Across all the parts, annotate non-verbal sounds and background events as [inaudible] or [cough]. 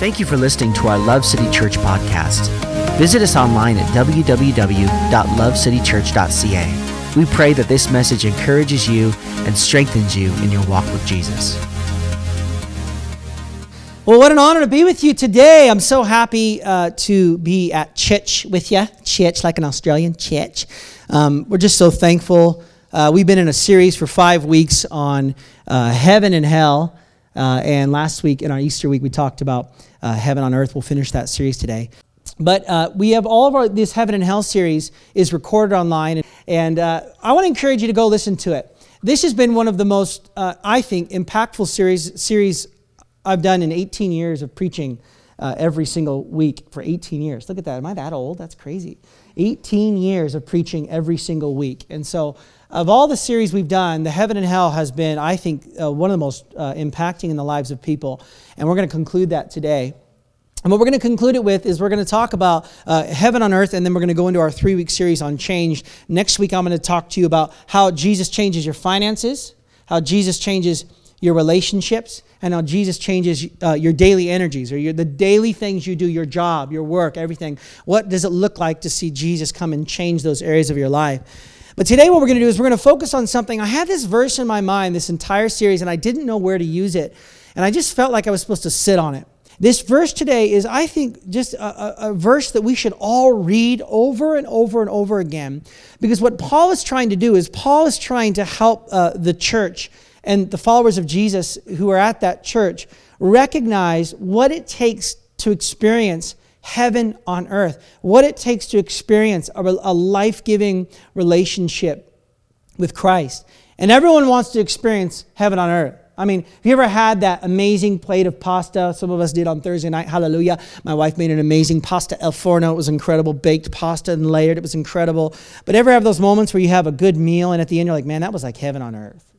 Thank you for listening to our Love City Church podcast. Visit us online at www.lovecitychurch.ca. We pray that this message encourages you and strengthens you in your walk with Jesus. Well, what an honor to be with you today. I'm so happy uh, to be at church with you. Church, like an Australian church. Um, we're just so thankful. Uh, we've been in a series for five weeks on uh, heaven and hell. Uh, and last week, in our Easter week, we talked about uh, heaven on earth. We'll finish that series today. But uh, we have all of our, this heaven and hell series is recorded online. And I want to encourage you to go listen to it. This has been one of the most, I think, impactful series, series I've done in 18 years of preaching uh, every single week for 18 years. Look at that. Am I that old? That's crazy. 18 years of preaching every single week. And so, of all the series we've done, the Heaven and Hell has been, I think, uh, one of the most uh, impacting in the lives of people. And we're going to conclude that today. And what we're going to conclude it with is we're going to talk about uh, heaven on earth, and then we're going to go into our three week series on change. Next week, I'm going to talk to you about how Jesus changes your finances, how Jesus changes your relationships, and how Jesus changes uh, your daily energies or your, the daily things you do, your job, your work, everything. What does it look like to see Jesus come and change those areas of your life? But today, what we're going to do is we're going to focus on something. I had this verse in my mind this entire series, and I didn't know where to use it. And I just felt like I was supposed to sit on it. This verse today is, I think, just a, a, a, verse that we should all read over and over and over again. Because what Paul is trying to do is, Paul is trying to help uh, the church and the followers of Jesus who are at that church recognize what it takes to experience heaven on earth, what it takes to experience a, a life giving relationship with Christ. And everyone wants to experience heaven on earth. I mean, have you ever had that amazing plate of pasta? Some of us did on Thursday night. Hallelujah. My wife made an amazing pasta al forno. It was incredible. Baked pasta and layered. It was incredible. But ever have those moments where you have a good meal and at the end you're like, man, that was like heaven on earth?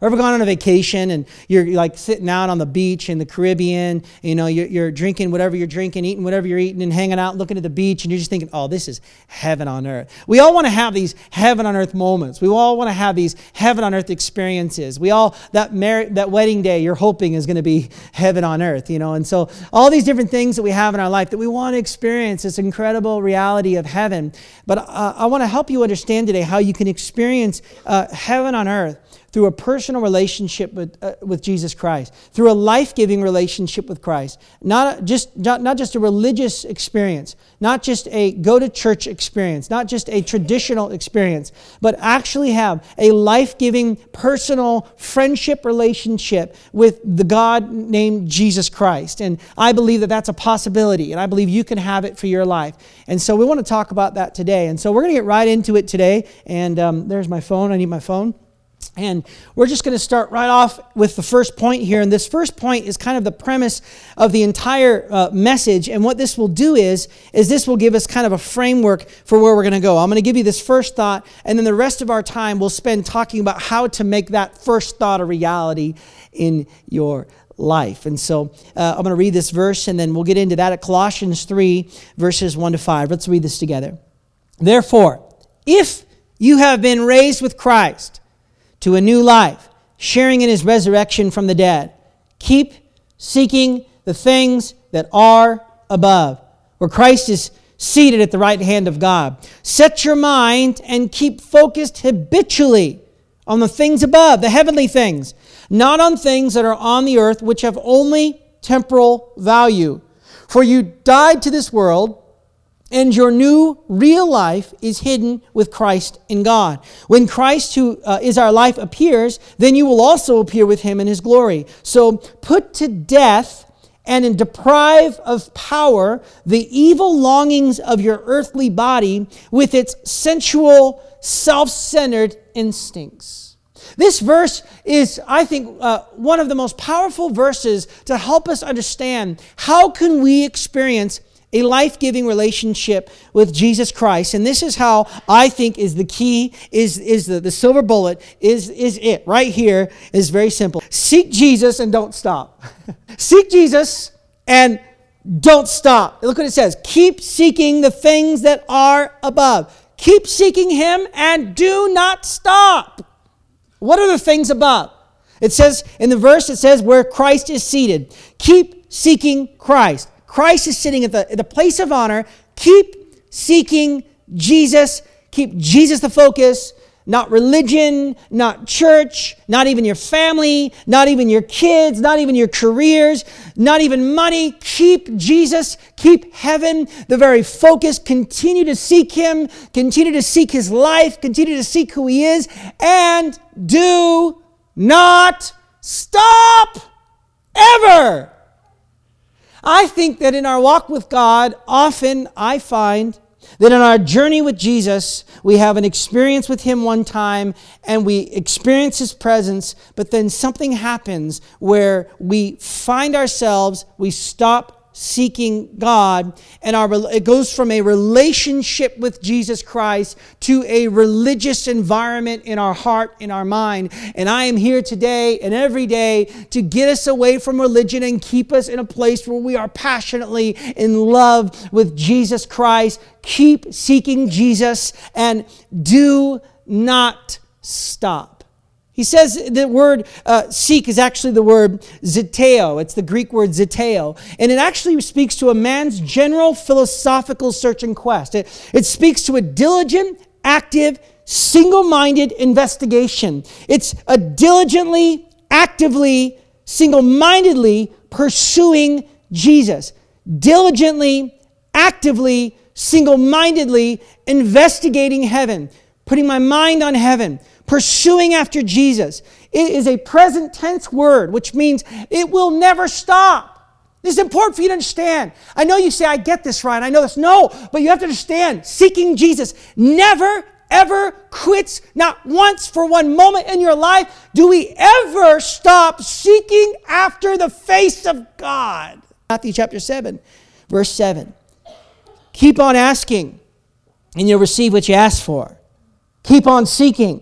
Or ever gone on a vacation and you're like sitting out on the beach in the Caribbean, you know, you're, you're, drinking whatever you're drinking, eating whatever you're eating, and hanging out, looking at the beach, and you're just thinking, oh, this is heaven on earth. We all want to have these heaven on earth moments. We all want to have these heaven on earth experiences. We all, that, mar- that wedding day you're hoping is going to be heaven on earth, you know, and so all these different things that we have in our life that we want to experience this incredible reality of heaven. But uh, I want to help you understand today how you can experience uh, heaven on earth through a personal relationship with, uh, with Jesus Christ, through a life giving relationship with Christ. Not just, not, not just a religious experience, not just a go to church experience, not just a traditional experience, but actually have a life giving personal friendship relationship with the God named Jesus Christ. And I believe that that's a possibility, and I believe you can have it for your life. And so we want to talk about that today. And so we're going to get right into it today. And um, there's my phone. I need my phone. And we're just going to start right off with the first point here. And this first point is kind of the premise of the entire uh, message. And what this will do is, is this will give us kind of a framework for where we're going to go. I'm going to give you this first thought, and then the rest of our time we'll spend talking about how to make that first thought a reality in your life. And so uh, I'm going to read this verse, and then we'll get into that at Colossians 3, verses 1 to 5. Let's read this together. Therefore, if you have been raised with Christ, to a new life, sharing in his resurrection from the dead. Keep seeking the things that are above, where Christ is seated at the right hand of God. Set your mind and keep focused habitually on the things above, the heavenly things, not on things that are on the earth, which have only temporal value. For you died to this world and your new real life is hidden with Christ in God. When Christ, who uh, is our life, appears, then you will also appear with him in his glory. So put to death and deprive of power the evil longings of your earthly body with its sensual, self centered instincts. This verse is, I think, uh, one of the most powerful verses to help us understand how can we experience a life-giving relationship with jesus christ. And this is how i think is the key is, is the, the silver bullet is, is it. Right here is very simple. Seek jesus and don't stop. [laughs] Seek jesus and don't stop. Look what it says. Keep seeking the things that are above. Keep seeking him and do not stop. What are the things above? It says in the verse it says where christ is seated. Keep seeking Christ. Christ is sitting at the, the place of honor. Keep seeking Jesus. Keep Jesus the focus not religion, not church, not even your family, not even your kids, not even your careers, not even money. Keep Jesus, keep heaven the very focus. Continue to seek Him, continue to seek His life, continue to seek who He is, and do not stop ever. I think that in our walk with God, often I find that in our journey with Jesus, we have an experience with Him one time and we experience His presence, but then something happens where we find ourselves, we stop seeking God, and our, it goes from a relationship with Jesus Christ to a religious environment in our heart, in our mind. And I am here today and every day to get us away from religion and keep us in a place where we are passionately in love with Jesus Christ. Keep seeking Jesus and do not stop. He says the word uh, seek is actually the word zeteo. It's the Greek word zeteo. And it actually speaks to a man's general philosophical search and quest. It, it speaks to a diligent, active, single minded investigation. It's a diligently, actively, single mindedly pursuing Jesus. Diligently, actively, single mindedly investigating heaven, putting my mind on heaven pursuing after Jesus. It is a present tense word, which means it will never stop. This is important for you to understand. I know you say, I get this right. I know this. No, but you have to understand seeking Jesus never, ever quits. Not once for one moment in your life do we ever stop seeking after the face of God. Matthew chapter 7, verse 7. Keep on asking, and you'll receive what you ask for. Keep on seeking,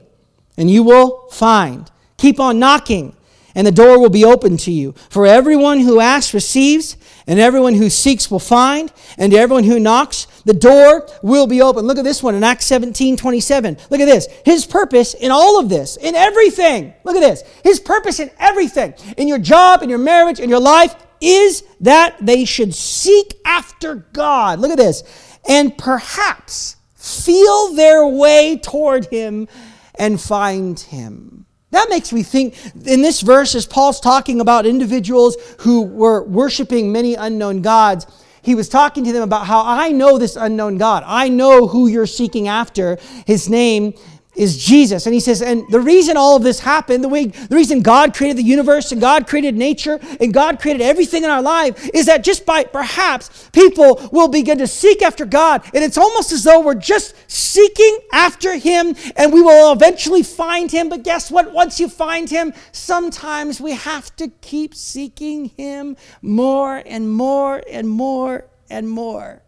and you will find. Keep on knocking, and the door will be open to you. For everyone who asks receives, and everyone who seeks will find, and to everyone who knocks, the door will be open. Look at this one in Acts 17 27. Look at this. His purpose in all of this, in everything, look at this. His purpose in everything, in your job, in your marriage, in your life, is that they should seek after God. Look at this. And perhaps feel their way toward Him and find him. That makes me think in this verse, as Paul's talking about individuals who were worshiping many unknown gods, he was talking to them about how I know this unknown God. I know who you're seeking after. His name is Jesus. And he says, and the reason all of this happened, the way the reason God created the universe and God created nature and God created everything in our life is that just by perhaps people will begin to seek after God. And it's almost as though we're just seeking after him and we will eventually find him. But guess what? Once you find him, sometimes we have to keep seeking him more and more and more and more.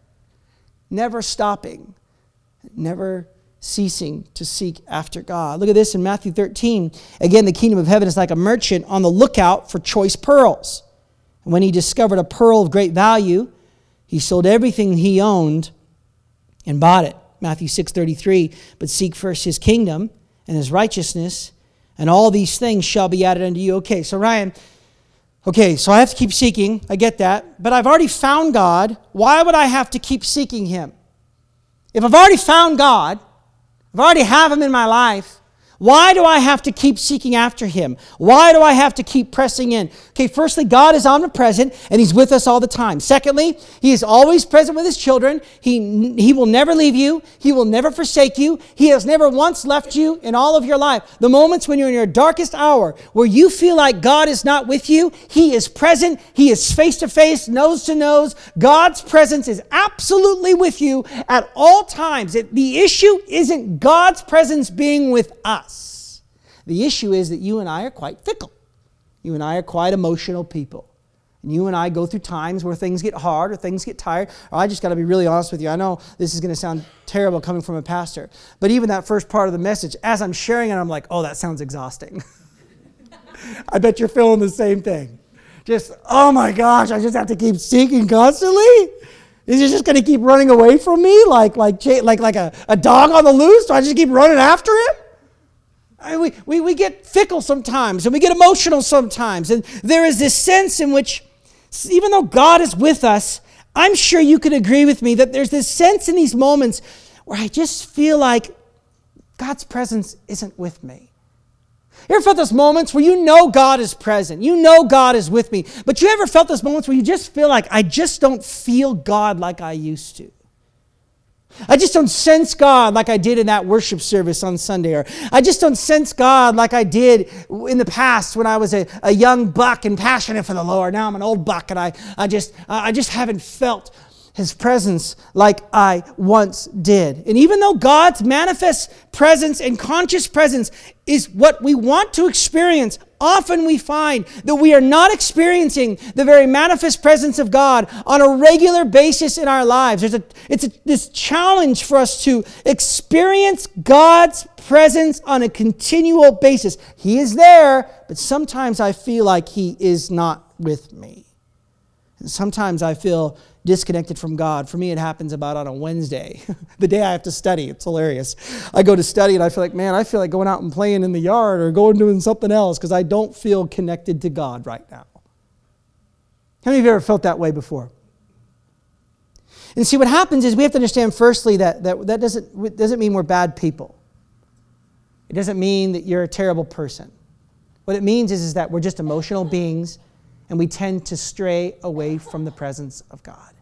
Never stopping. Never ceasing to seek after God. Look at this in Matthew 13. Again, the kingdom of heaven is like a merchant on the lookout for choice pearls. And when he discovered a pearl of great value, he sold everything he owned and bought it. Matthew 6:33, but seek first his kingdom and his righteousness, and all these things shall be added unto you. Okay, so Ryan, okay, so I have to keep seeking. I get that. But I've already found God. Why would I have to keep seeking him? If I've already found God, I've already have them in my life. Why do I have to keep seeking after him? Why do I have to keep pressing in? Okay, firstly, God is omnipresent and he's with us all the time. Secondly, he is always present with his children. He, he will never leave you, he will never forsake you. He has never once left you in all of your life. The moments when you're in your darkest hour, where you feel like God is not with you, he is present, he is face to face, nose to nose. God's presence is absolutely with you at all times. It, the issue isn't God's presence being with us. The issue is that you and I are quite fickle. You and I are quite emotional people. And you and I go through times where things get hard or things get tired. Or I just got to be really honest with you. I know this is going to sound terrible coming from a pastor. But even that first part of the message, as I'm sharing it, I'm like, oh, that sounds exhausting. [laughs] I bet you're feeling the same thing. Just, oh my gosh, I just have to keep seeking constantly? Is he just going to keep running away from me like, like, like, like a, a dog on the loose? Do I just keep running after him? We, we, we get fickle sometimes and we get emotional sometimes. And there is this sense in which even though God is with us, I'm sure you could agree with me that there's this sense in these moments where I just feel like God's presence isn't with me. You ever felt those moments where you know God is present? You know God is with me. But you ever felt those moments where you just feel like, I just don't feel God like I used to? I just don't sense God like I did in that worship service on Sunday. Or I just don't sense God like I did in the past when I was a, a young buck and passionate for the Lord. Now I'm an old buck and I, I, just, I just haven't felt his presence like I once did. And even though God's manifest presence and conscious presence is what we want to experience, often we find that we are not experiencing the very manifest presence of God on a regular basis in our lives. There's a, it's a, this challenge for us to experience God's presence on a continual basis. He is there, but sometimes I feel like He is not with me. And sometimes I feel disconnected from God. For me, it happens about on a Wednesday, [laughs] the day I have to study. It's hilarious. I go to study and I feel like, man, I feel like going out and playing in the yard or going doing something else because I don't feel connected to God right now. How many of you ever felt that way before? And see, what happens is we have to understand, firstly, that that, that doesn't, doesn't mean we're bad people. It doesn't mean that you're a terrible person. What it means is, is that we're just emotional beings and we tend to stray away from the presence of God.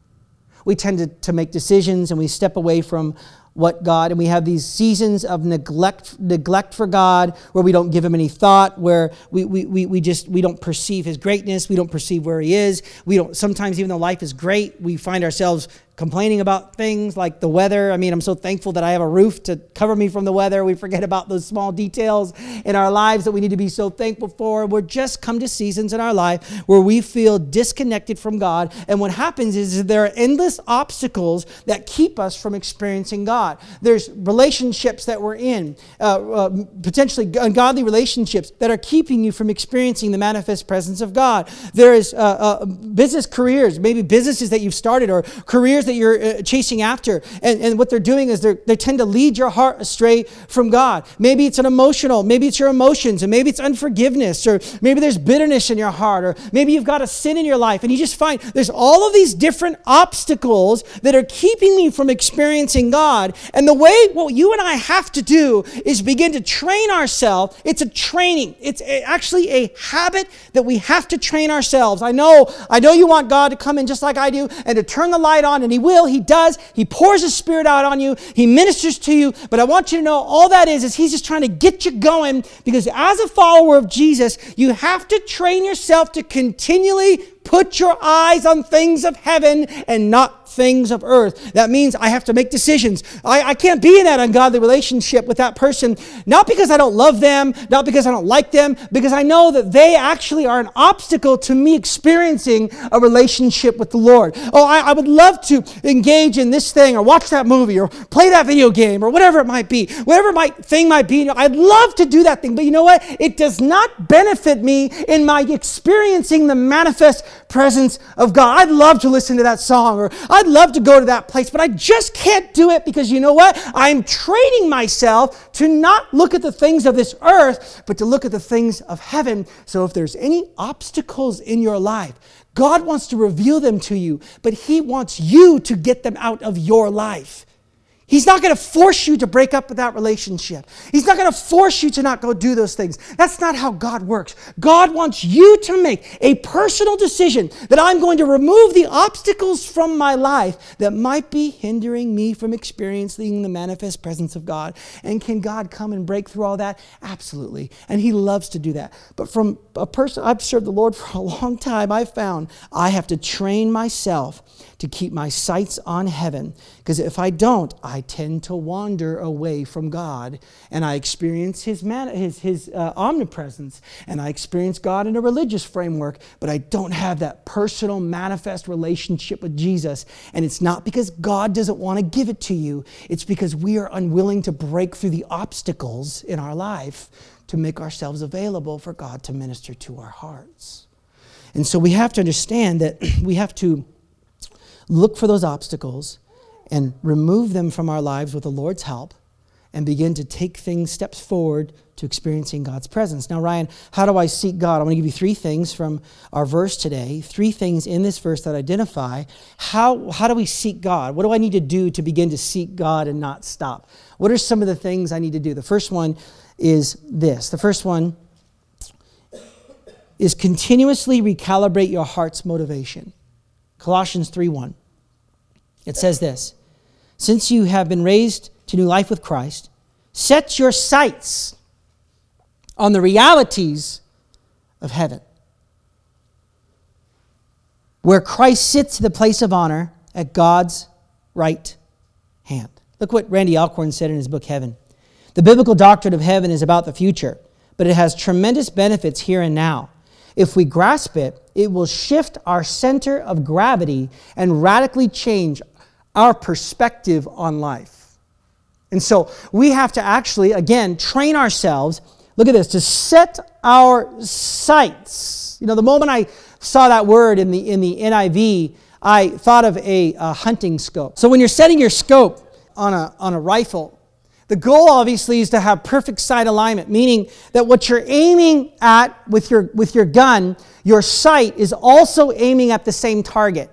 We tend to, to make decisions and we step away from what God, and we have these seasons of neglect, neglect for God where we don't give him any thought, where we, we, we, we just, we don't perceive his greatness, we don't perceive where he is. We don't, sometimes even though life is great, we find ourselves complaining about things like the weather. I mean, I'm so thankful that I have a roof to cover me from the weather. We forget about those small details in our lives that we need to be so thankful for. We're just come to seasons in our life where we feel disconnected from God. And what happens is there are endless obstacles that keep us from experiencing God. There's relationships that we're in, uh, uh, potentially ungodly relationships that are keeping you from experiencing the manifest presence of God. There is uh, uh business careers, maybe businesses that you've started or careers that you're uh, chasing after. And, and what they're doing is they they tend to lead your heart astray from God. Maybe it's an emotional, maybe it's your emotions, and maybe it's unforgiveness, or maybe there's bitterness in your heart, or maybe you've got a sin in your life, and you just find there's all of these different obstacles that are keeping me from experiencing God. And the way what you and I have to do is begin to train ourselves. It's a training. It's actually a habit that we have to train ourselves. I know, I know you want God to come in just like I do and to turn the light on and he will, He does. He pours His Spirit out on you, He ministers to you. But I want you to know all that is, is He's just trying to get you going because as a follower of Jesus, you have to train yourself to continually put your eyes on things of heaven and not things of earth. That means I have to make decisions. I, I can't be in that ungodly relationship with that person, not because I don't love them, not because I don't like them, because I know that they actually are an obstacle to me experiencing a relationship with the Lord. Oh, I, I would love to engage in this thing or watch that movie or play that video game or whatever it might be, whatever my thing might be. I'd love to do that thing, but you know what? It does not benefit me in my experiencing the manifest presence of God. I'd love to listen to that song or I'd love to go to that place, but I just can't do it because you know what? I'm training myself to not look at the things of this earth, but to look at the things of heaven. So if there's any obstacles in your life, God wants to reveal them to you, but He wants you to get them out of your life. He's not going to force you to break up with that relationship. He's not going to force you to not go do those things. That's not how God works. God wants you to make a personal decision that I'm going to remove the obstacles from my life that might be hindering me from experiencing the manifest presence of God. And can God come and break through all that? Absolutely. And He loves to do that. But from a person, I've served the Lord [laughs] for a long time, I've found I have to train myself to keep my sights on heaven. Because if I don't, I tend to wander away from God and I experience His, man- his, his uh, omnipresence and I experience God in a religious framework, but I don't have that personal, manifest relationship with Jesus. And it's not because God doesn't want to give it to you, it's because we are unwilling to break through the obstacles in our life to make ourselves available for God to minister to our hearts. And so we have to understand that [clears throat] we have to look for those obstacles and remove them from our lives with the Lord's help and begin to take things steps forward to experiencing God's presence. Now, Ryan, how do I seek God? I'm going to give you three things from our verse today, three things in this verse that identify how, how do we seek God? What do I need to do to begin to seek God and not stop? What are some of the things I need to do? The first one is this. The first one is continuously recalibrate your heart's motivation. Colossians 3:1. It says this: Since you have been raised to new life with Christ, set your sights on the realities of heaven, where Christ sits in the place of honor at God's right hand. Look what Randy Alcorn said in his book Heaven. The biblical doctrine of heaven is about the future, but it has tremendous benefits here and now. If we grasp it, it will shift our center of gravity and radically change our perspective on life. And so we have to actually, again, train ourselves Look at this to set our sights. You know, the moment I saw that word in the, in the NIV, I thought of a, a hunting scope. So when you're setting your scope on a, on a rifle, the goal obviously is to have perfect sight alignment, meaning that what you're aiming at with your, with your gun, your sight is also aiming at the same target.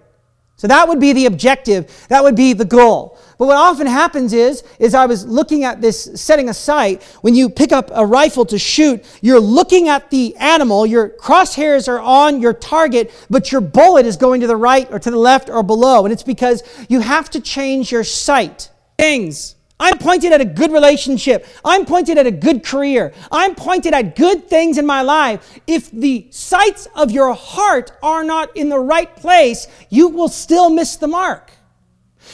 So that would be the objective, that would be the goal. But what often happens is, is I was looking at this setting a sight. When you pick up a rifle to shoot, you're looking at the animal, your crosshairs are on your target, but your bullet is going to the right or to the left or below. And it's because you have to change your sight. Things. I'm pointed at a good relationship. I'm pointed at a good career. I'm pointed at good things in my life. If the sights of your heart are not in the right place, you will still miss the mark.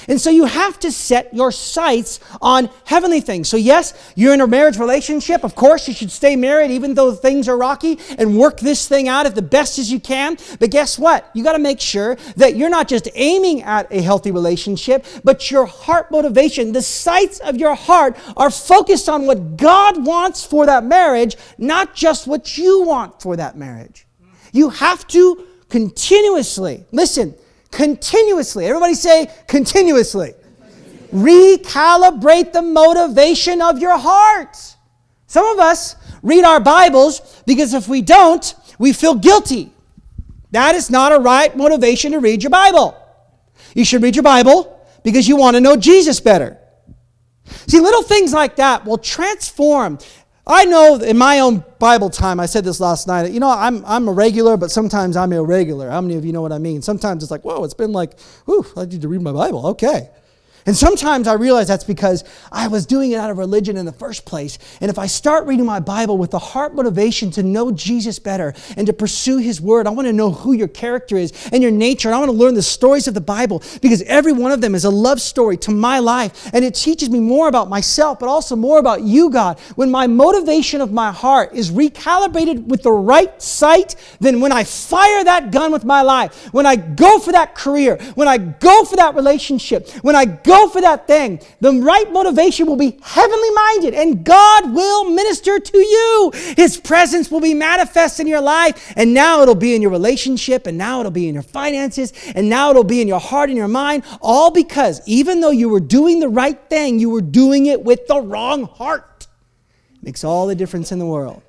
And so you have to set your sights on heavenly things. So, yes, you're in a marriage relationship. Of course, you should stay married even though things are rocky and work this thing out as the best as you can. But guess what? You got to make sure that you're not just aiming at a healthy relationship, but your heart motivation, the sights of your heart are focused on what God wants for that marriage, not just what you want for that marriage. You have to continuously, listen, Continuously. Everybody say continuously. Recalibrate the motivation of your heart. Some of us read our Bibles because if we don't, we feel guilty. That is not a right motivation to read your Bible. You should read your Bible because you want to know Jesus better. See, little things like that will transform I know in my own Bible time, I said this last night, you know, I'm, I'm a regular, but sometimes I'm irregular. How many of you know what I mean? Sometimes it's like, whoa, it's been like, whew, I need to read my Bible. Okay. And sometimes I realize that's because I was doing it out of religion in the first place. And if I start reading my Bible with the heart motivation to know Jesus better and to pursue His Word, I want to know who your character is and your nature. And I want to learn the stories of the Bible because every one of them is a love story to my life. And it teaches me more about myself, but also more about you, God. When my motivation of my heart is recalibrated with the right sight, then when I fire that gun with my life, when I go for that career, when I go for that relationship, when I go Go for that thing. The right motivation will be heavenly minded, and God will minister to you. His presence will be manifest in your life, and now it'll be in your relationship, and now it'll be in your finances, and now it'll be in your heart and your mind, all because even though you were doing the right thing, you were doing it with the wrong heart. It makes all the difference in the world.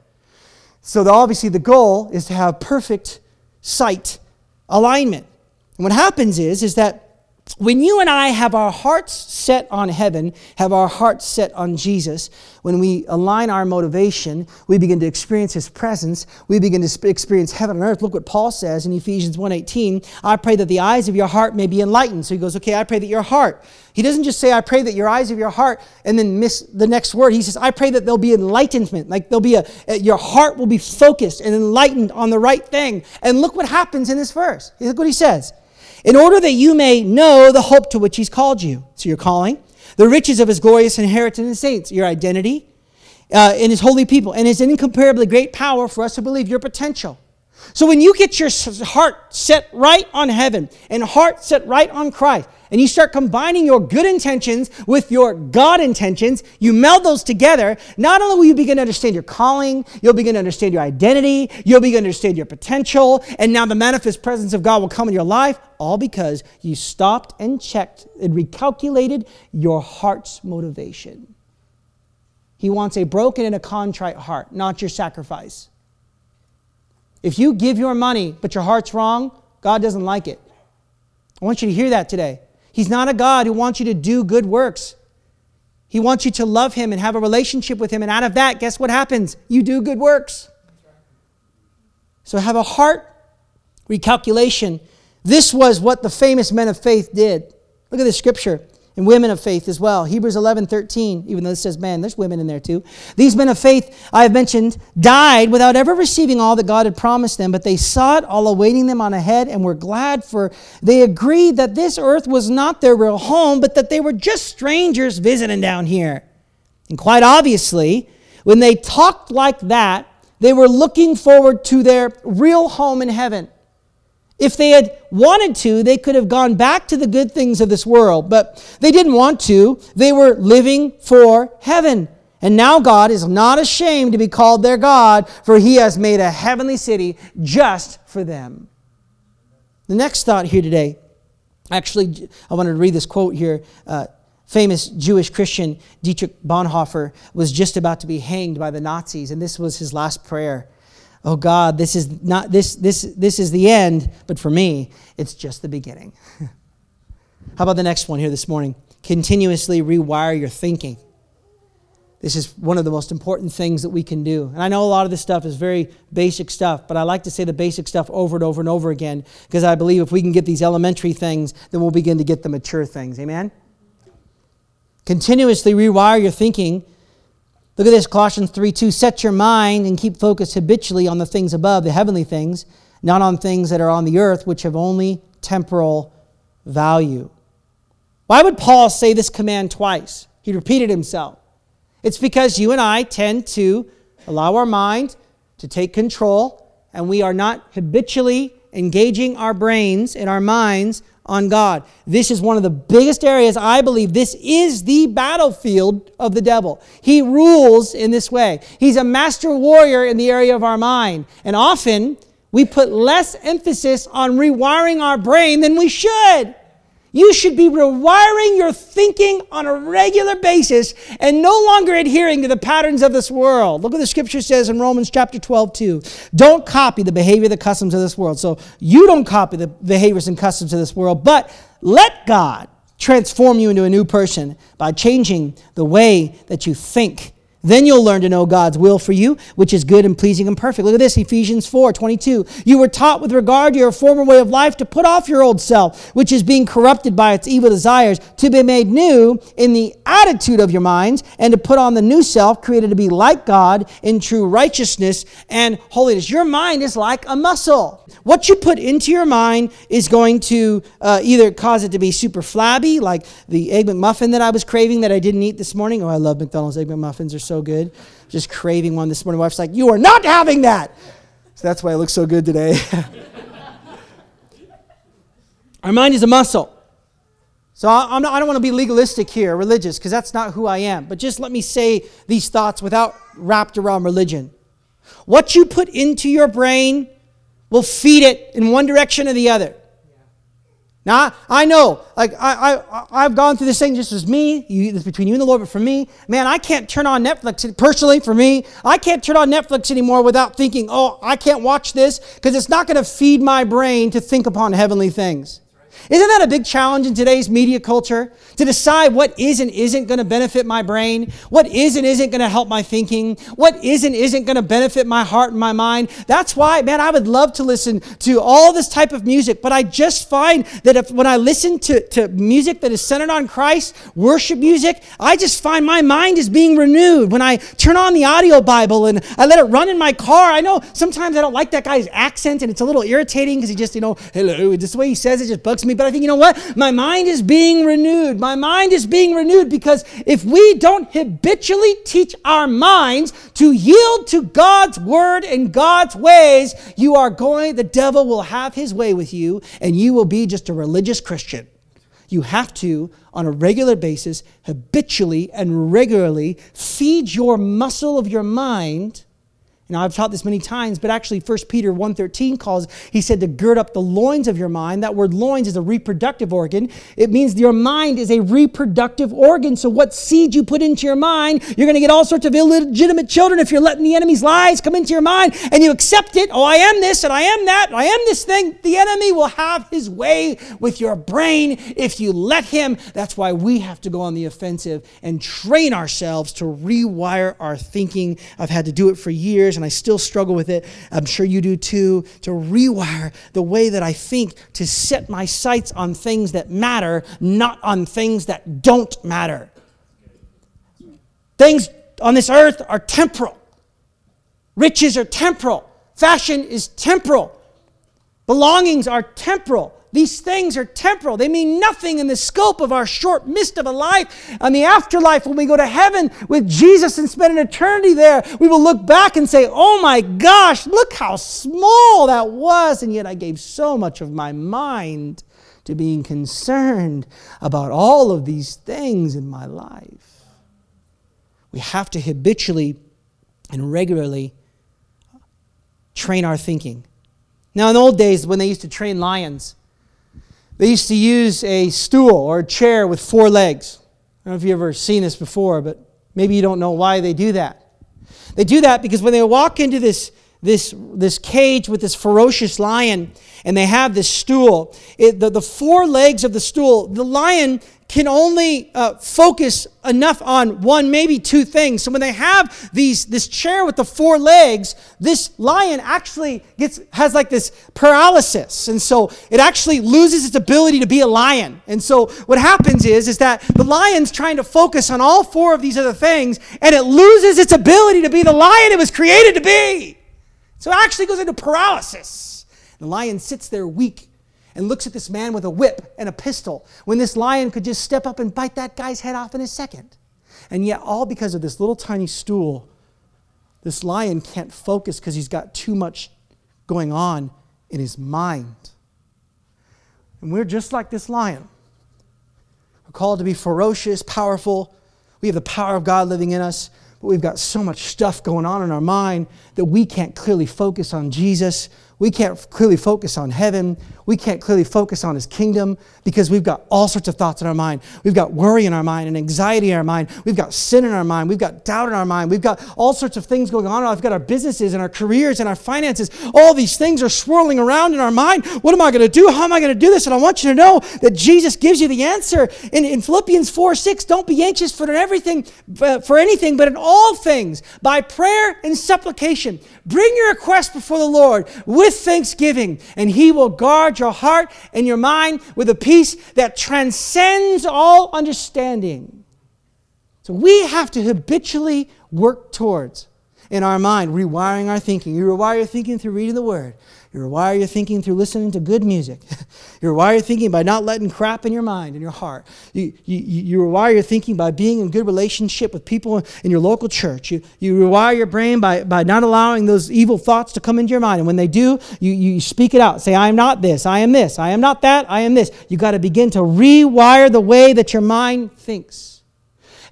So, the, obviously, the goal is to have perfect sight alignment. And what happens is, is that when you and I have our hearts set on heaven, have our hearts set on Jesus, when we align our motivation, we begin to experience his presence, we begin to experience heaven and earth. Look what Paul says in Ephesians 1:18, I pray that the eyes of your heart may be enlightened. So he goes, "Okay, I pray that your heart." He doesn't just say I pray that your eyes of your heart and then miss the next word. He says, "I pray that there'll be enlightenment, like there'll be a your heart will be focused and enlightened on the right thing." And look what happens in this verse. Look what he says in order that you may know the hope to which he's called you. So your calling, the riches of his glorious inheritance in saints, your identity uh, in his holy people, and his incomparably great power for us to believe your potential. So when you get your heart set right on heaven and heart set right on Christ, and you start combining your good intentions with your God intentions, you meld those together, not only will you begin to understand your calling, you'll begin to understand your identity, you'll begin to understand your potential, and now the manifest presence of God will come in your life, all because you stopped and checked and recalculated your heart's motivation. He wants a broken and a contrite heart, not your sacrifice. If you give your money, but your heart's wrong, God doesn't like it. I want you to hear that today. He's not a God who wants you to do good works. He wants you to love Him and have a relationship with Him. And out of that, guess what happens? You do good works. So have a heart recalculation. This was what the famous men of faith did. Look at this scripture and women of faith as well. Hebrews 11, 13, even though it says man, there's women in there too. These men of faith, I have mentioned, died without ever receiving all that God had promised them, but they saw it all awaiting them on ahead and were glad for they agreed that this earth was not their real home, but that they were just strangers visiting down here. And quite obviously, when they talked like that, they were looking forward to their real home in heaven. If they had wanted to, they could have gone back to the good things of this world, but they didn't want to. They were living for heaven. And now God is not ashamed to be called their God, for he has made a heavenly city just for them. The next thought here today, actually, I wanted to read this quote here. Uh, famous Jewish Christian Dietrich Bonhoeffer was just about to be hanged by the Nazis, and this was his last prayer oh God, this is not this this this is the end, but for me, it's just the beginning. [laughs] How about the next one here this morning? Continuously rewire your thinking. This is one of the most important things that we can do. And I know a lot of this stuff is very basic stuff, but I like to say the basic stuff over and over and over again because I believe if we can get these elementary things, then we'll begin to get the mature things. Amen? Continuously rewire your thinking Look at this Colossians 3 2. Set your mind and keep focused habitually on the things above, the heavenly things, not on things that are on the earth, which have only temporal value. Why would Paul say this command twice? He repeated himself. It's because you and I tend to allow our mind to take control, and we are not habitually engaging our brains and our minds on God. This is one of the biggest areas I believe this is the battlefield of the devil. He rules in this way. He's a master warrior in the area of our mind. And often we put less emphasis on rewiring our brain than we should. You should be rewiring your thinking on a regular basis and no longer adhering to the patterns of this world. Look what the scripture says in Romans chapter 12, 2. Don't copy the behavior, the customs of this world. So you don't copy the behaviors and customs of this world, but let God transform you into a new person by changing the way that you think then you'll learn to know God's will for you, which is good and pleasing and perfect. Look at this, Ephesians 4 22. You were taught with regard to your former way of life to put off your old self, which is being corrupted by its evil desires, to be made new in the attitude of your minds, and to put on the new self, created to be like God in true righteousness and holiness. Your mind is like a muscle. What you put into your mind is going to uh, either cause it to be super flabby, like the Egg McMuffin that I was craving that I didn't eat this morning. Oh, I love McDonald's Egg McMuffins. They're so good. Just craving one this morning. My wife's like, You are not having that. So that's why I look so good today. [laughs] Our mind is a muscle. So not, i don't want to be legalistic here, religious, because that's not who I am. But just let me say these thoughts without wrapped around religion. What you put into your brain will feed it in one direction or the other. Now, I know, like, I, I, I've gone through this thing just as me, you, this between you and the Lord, but for me, man, I can't turn on Netflix. Personally, for me, I can't turn on Netflix anymore without thinking, oh, I can't watch this because it's not going to feed my brain to think upon heavenly things. Isn't that a big challenge in today's media culture? To decide what is and isn't going to benefit my brain, what is and isn't going to help my thinking, what is and isn't going to benefit my heart and my mind. That's why, man, I would love to listen to all this type of music, but I just find that if when I listen to, to music that is centered on Christ, worship music, I just find my mind is being renewed. When I turn on the audio Bible and I let it run in my car, I know sometimes I don't like that guy's accent and it's a little irritating because he just, you know, hello, the way he says it just bugs me. But I think, you know what? My mind is being renewed. My mind is being renewed because if we don't habitually teach our minds to yield to God's word and God's ways, you are going, the devil will have his way with you and you will be just a religious Christian. You have to, on a regular basis, habitually and regularly feed your muscle of your mind Know, I've taught this many times, but actually 1 Peter 1.13 calls, he said to gird up the loins of your mind. That word loins is a reproductive organ. It means your mind is a reproductive organ. So what seed you put into your mind, you're going to get all sorts of illegitimate children if you're letting the enemy's lies come into your mind and you accept it. Oh, I am this and I am that and I am this thing. The enemy will have his way with your brain if you let him. That's why we have to go on the offensive and train ourselves to rewire our thinking. I've had to do it for years and I still struggle with it. I'm sure you do too. To rewire the way that I think, to set my sights on things that matter, not on things that don't matter. Things on this earth are temporal, riches are temporal, fashion is temporal, belongings are temporal. These things are temporal. They mean nothing in the scope of our short mist of a life. On the afterlife, when we go to heaven with Jesus and spend an eternity there, we will look back and say, Oh my gosh, look how small that was. And yet I gave so much of my mind to being concerned about all of these things in my life. We have to habitually and regularly train our thinking. Now, in old days, when they used to train lions, they used to use a stool or a chair with four legs. I don't know if you've ever seen this before, but maybe you don't know why they do that. They do that because when they walk into this, this, this cage with this ferocious lion and they have this stool, it, the, the four legs of the stool, the lion can only uh, focus enough on one, maybe two things. So when they have these this chair with the four legs, this lion actually gets has like this paralysis, and so it actually loses its ability to be a lion. And so what happens is is that the lion's trying to focus on all four of these other things, and it loses its ability to be the lion it was created to be. So it actually goes into paralysis. The lion sits there weak and looks at this man with a whip and a pistol when this lion could just step up and bite that guy's head off in a second. And yet, all because of this little tiny stool, this lion can't focus because he's got too much going on in his mind. And we're just like this lion. We're called to be ferocious, powerful. We have the power of God living in us, but we've got so much stuff going on in our mind that we can't clearly focus on Jesus we can't clearly focus on heaven. We can't clearly focus on his kingdom because we've got all sorts of thoughts in our mind. We've got worry in our mind and anxiety in our mind. We've got sin in our mind. We've got doubt in our mind. We've got all sorts of things going on. We've got our businesses and our careers and our finances. All these things are swirling around in our mind. What am I going to do? How am I going to do this? And I want you to know that Jesus gives you the answer. In, in Philippians 4 6, don't be anxious for everything, uh, for anything, but in all things, by prayer and supplication, bring your request before the Lord with thanksgiving, and He will guard your heart and your mind with a peace that transcends all understanding. So we have to habitually work towards in our mind, rewiring our thinking. You rewire your thinking through reading the Word. You rewire your thinking through listening to good music. you [laughs] rewire your thinking by not letting crap in your mind and your heart. You, you, you rewire your thinking by being in good relationship with people in your local church. You, you rewire your brain by, by not allowing those evil thoughts to come into your mind. And when they do, you, you speak it out. Say, I am not this. I am this. I am not that. I am this. You got to begin to rewire the way that your mind thinks.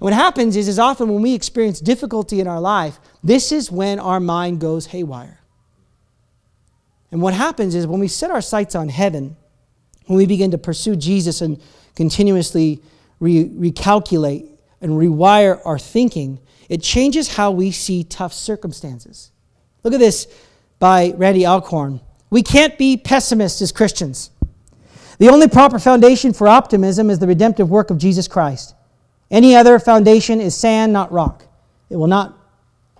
And what happens is, is often when we experience difficulty in our life, this is when our mind goes haywire. And what happens is when we set our sights on heaven, when we begin to pursue Jesus and continuously re- recalculate and rewire our thinking, it changes how we see tough circumstances. Look at this by Randy Alcorn. We can't be pessimists as Christians. The only proper foundation for optimism is the redemptive work of Jesus Christ. Any other foundation is sand, not rock. It will not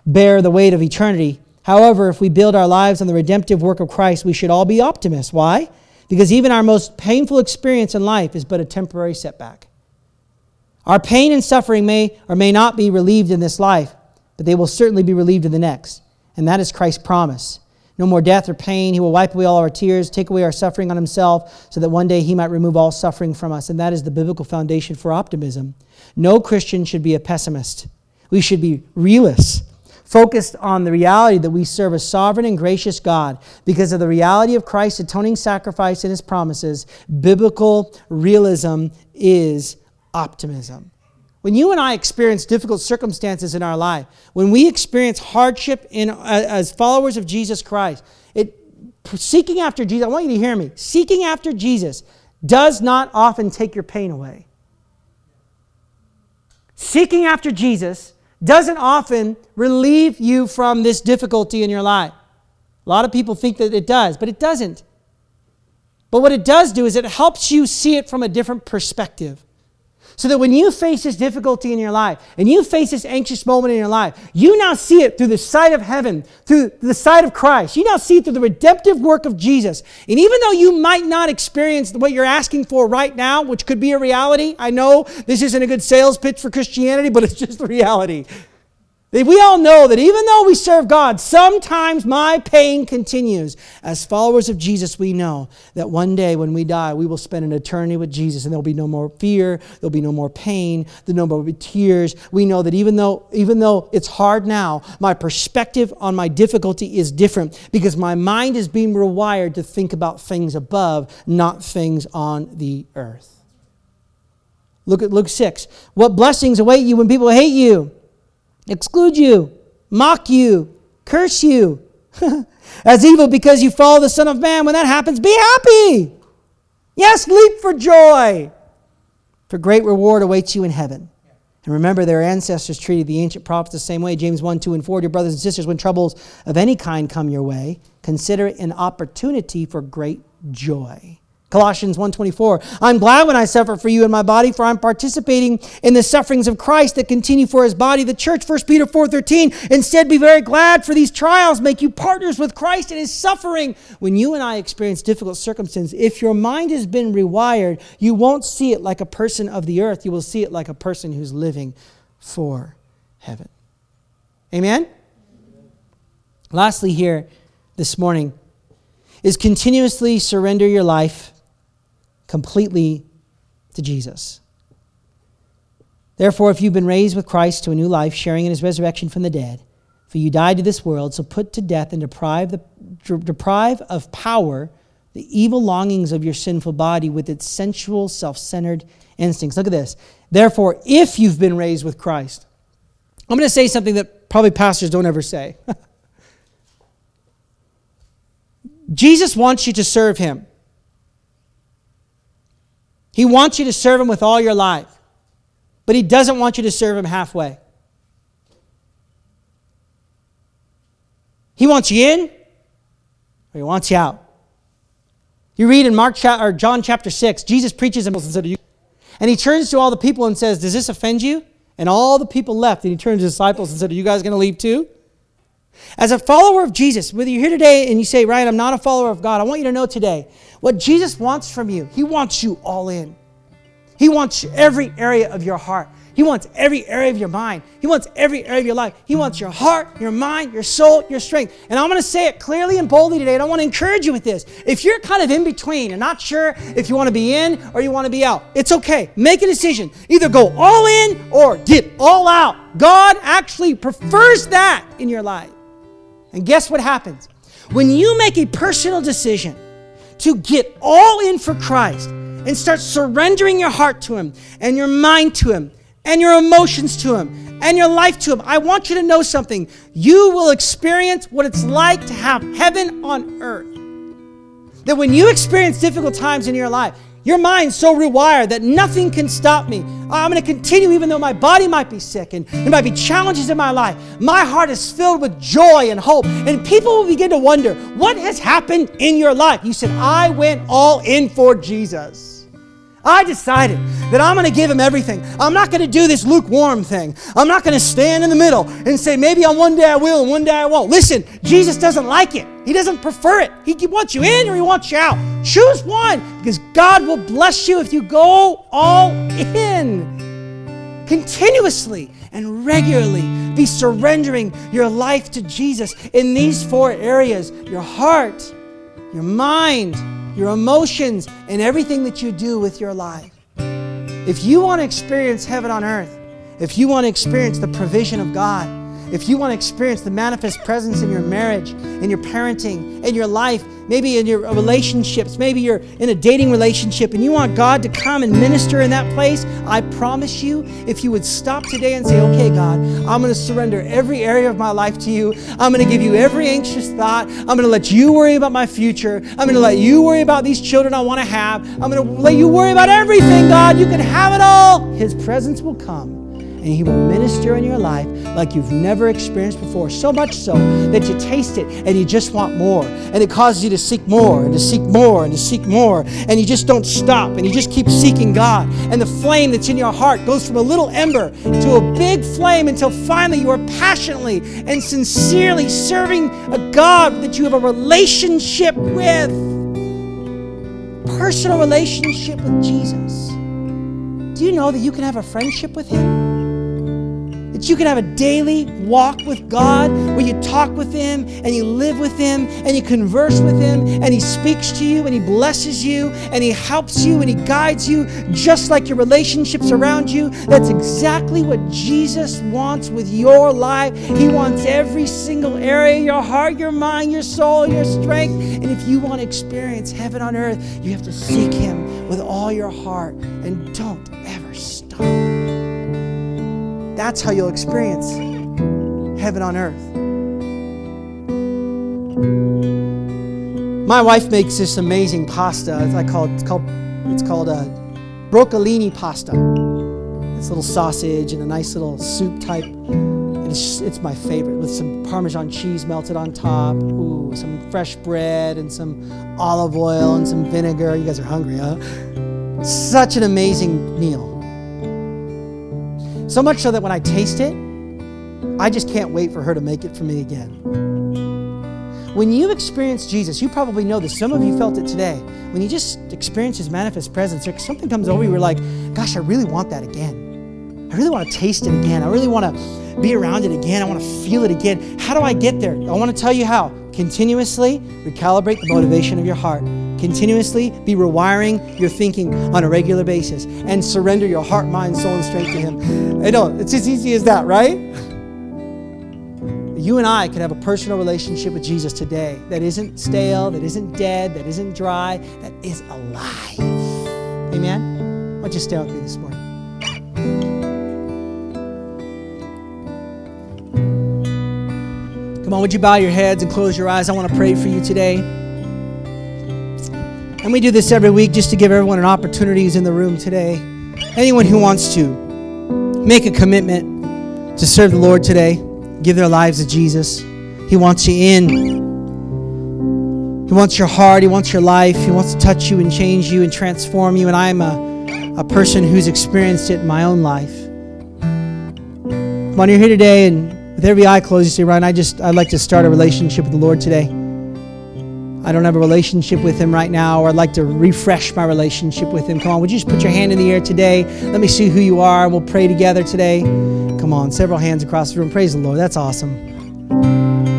bear the weight of eternity However, if we build our lives on the redemptive work of Christ, we should all be optimists. Why? Because even our most painful experience in life is but a temporary setback. Our pain and suffering may or may not be relieved in this life, but they will certainly be relieved in the next. And that is Christ's promise. No more death or pain. He will wipe away all our tears, take away our suffering on himself, so that one day he might remove all suffering from us. And that is the biblical foundation for optimism. No Christian should be a pessimist. We should be realists focused on the reality that we serve a sovereign and gracious God because of the reality of Christ's atoning sacrifice and his promises. Biblical realism is optimism. When you and I experience difficult circumstances in our life, when we experience hardship in, uh, as followers of Jesus Christ, it, seeking after Jesus, I want you to hear me. Seeking after Jesus does not often take your pain away. Seeking after Jesus doesn't often relieve you from this difficulty in your life. A lot of people think that it does, but it doesn't. But what it does do is it helps you see it from a different perspective. So that when you face this difficulty in your life and you face this anxious moment in your life, you now see it through the sight of heaven, through the sight of Christ. You now see it through the redemptive work of Jesus. And even though you might not experience what you're asking for right now, which could be a reality, I know this isn't a good sales pitch for Christianity, but it's just the reality. We all know that even though we serve God, sometimes my pain continues. As followers of Jesus, we know that one day when we die, we will spend an eternity with Jesus and there'll be no more fear, there'll be no more pain, there'll be no more tears. We know that even though, even though it's hard now, my perspective on my difficulty is different because my mind is being rewired to think about things above, not things on the earth. Look at Luke 6. What blessings await you when people hate you? Exclude you, mock you, curse you [laughs] as evil because you follow the Son of Man. When that happens, be happy. Yes, leap for joy, for great reward awaits you in heaven. And remember, their ancestors treated the ancient prophets the same way. James 1, 2, and 4. Dear brothers and sisters, when troubles of any kind come your way, consider it an opportunity for great joy. Colossians 1:24 I'm glad when I suffer for you in my body for I'm participating in the sufferings of Christ that continue for his body. The church 1 Peter 4:13 instead be very glad for these trials make you partners with Christ in his suffering. When you and I experience difficult circumstances if your mind has been rewired you won't see it like a person of the earth. You will see it like a person who's living for heaven. Amen? Lastly here this morning is continuously surrender your life completely to Jesus. Therefore, if you've been raised with Christ to a new life, sharing in his resurrection from the dead, for you died to this world, so put to death and deprive, the, deprive of power the evil longings of your sinful body with its sensual, self centered instincts. Look at this. Therefore, if you've been raised with Christ, I'm going to say something that probably pastors don't ever say. [laughs] Jesus wants you to serve him. He wants you to serve Him with all your life, but He doesn't want you to serve Him halfway. He wants you in, or He wants you out. You read in Mark or John chapter 6, Jesus preaches and said, and he turns to all the people and says, Does this offend you? And all the people left, and he turned to his disciples and said, Are you guys going to leave too? As a follower of Jesus, whether you're here today and you say, Ryan, I'm not a follower of God, I want you to know today what Jesus wants from you. He wants you all in. He wants every area of your heart. He wants every area of your mind. He wants every area of your life. He wants your heart, your mind, your soul, your strength. And I'm going to say it clearly and boldly today, and I want to encourage you with this. If you're kind of in between and not sure if you want to be in or you want to be out, it's okay. Make a decision. Either go all in or get all out. God actually prefers that in your life. And guess what happens? When you make a personal decision to get all in for Christ and start surrendering your heart to Him and your mind to Him and your emotions to Him and your life to Him, I want you to know something. You will experience what it's like to have heaven on earth. That when you experience difficult times in your life, your mind's so rewired that nothing can stop me. I'm going to continue even though my body might be sick and there might be challenges in my life. My heart is filled with joy and hope. And people will begin to wonder, what has happened in your life? You said, I went all in for Jesus. I decided that I'm going to give him everything. I'm not going to do this lukewarm thing. I'm not going to stand in the middle and say, maybe on one day I will and one day I won't. Listen, Jesus doesn't like it. He doesn't prefer it. He wants you in or he wants you out. Choose one because God will bless you if you go all in. Continuously and regularly be surrendering your life to Jesus in these four areas your heart, your mind, your emotions, and everything that you do with your life. If you want to experience heaven on earth, if you want to experience the provision of God, if you want to experience the manifest presence in your marriage, in your parenting, in your life, maybe in your relationships, maybe you're in a dating relationship and you want God to come and minister in that place, I promise you, if you would stop today and say, okay, God, I'm going to surrender every area of my life to you. I'm going to give you every anxious thought. I'm going to let you worry about my future. I'm going to let you worry about these children I want to have. I'm going to let you worry about everything, God. You can have it all. His presence will come and He will minister in your life like you've never experienced before. So much so that you taste it and you just want more. And it causes you to seek more and to seek more and to seek more. And you just don't stop and you just keep seeking God. And the flame that's in your heart goes from a little ember to a big flame until finally you are passionately and sincerely serving a God that you have a relationship with. Personal relationship with Jesus. Do you know that you can have a friendship with Him? That you can have a daily walk with God where you talk with Him and you live with Him and you converse with Him and He speaks to you and He blesses you and He helps you and He guides you just like your relationships around you. That's exactly what Jesus wants with your life. He wants every single area your heart, your mind, your soul, your strength. And if you want to experience heaven on earth, you have to seek Him with all your heart and don't ever stop. That's how you'll experience heaven on earth. My wife makes this amazing pasta. It's, I call it, it's called it's called a broccolini pasta. It's a little sausage and a nice little soup type. And it's, it's my favorite with some Parmesan cheese melted on top. Ooh, some fresh bread and some olive oil and some vinegar. You guys are hungry, huh? Such an amazing meal. So much so that when I taste it, I just can't wait for her to make it for me again. When you experience Jesus, you probably know this. Some of you felt it today. When you just experience His manifest presence, or something comes over you, you're like, gosh, I really want that again. I really want to taste it again. I really want to be around it again. I want to feel it again. How do I get there? I want to tell you how. Continuously recalibrate the motivation of your heart. Continuously be rewiring your thinking on a regular basis and surrender your heart, mind, soul, and strength to Him. I know, it's as easy as that, right? you and I could have a personal relationship with Jesus today that isn't stale, that isn't dead, that isn't dry, that is alive. Amen? Why don't you stay with me this morning? Come on, would you bow your heads and close your eyes? I want to pray for you today. And we do this every week just to give everyone an opportunity who's in the room today. Anyone who wants to make a commitment to serve the Lord today, give their lives to Jesus. He wants you in. He wants your heart. He wants your life. He wants to touch you and change you and transform you. And I'm a, a person who's experienced it in my own life. On, you're here today, and with every eye closed, you say, Ryan, I just, I'd like to start a relationship with the Lord today. I don't have a relationship with Him right now, or I'd like to refresh my relationship with Him. Come on, would you just put your hand in the air today? Let me see who you are. We'll pray together today. Come on, several hands across the room. Praise the Lord. That's awesome.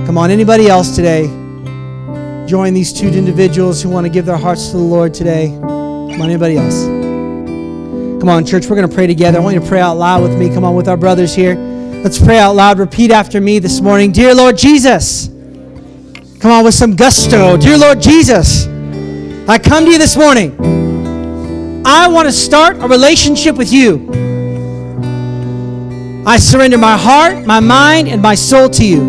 Come on, anybody else today? Join these two individuals who want to give their hearts to the Lord today. Come on, anybody else? Come on, church, we're going to pray together. I want you to pray out loud with me. Come on, with our brothers here. Let's pray out loud. Repeat after me this morning. Dear Lord Jesus. Come on, with some gusto. Dear Lord Jesus, I come to you this morning. I want to start a relationship with you. I surrender my heart, my mind, and my soul to you.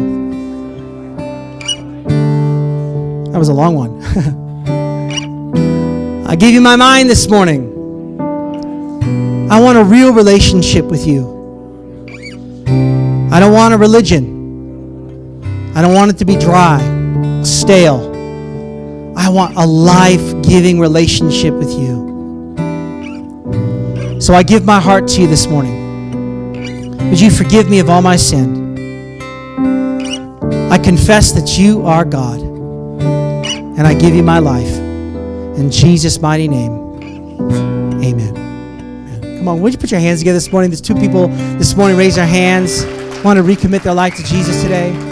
That was a long one. [laughs] I give you my mind this morning. I want a real relationship with you. I don't want a religion. I don't want it to be dry, stale. I want a life giving relationship with you. So I give my heart to you this morning. Would you forgive me of all my sin? I confess that you are God, and I give you my life. In Jesus' mighty name, amen. Come on, would you put your hands together this morning? There's two people this morning raise their hands, want to recommit their life to Jesus today.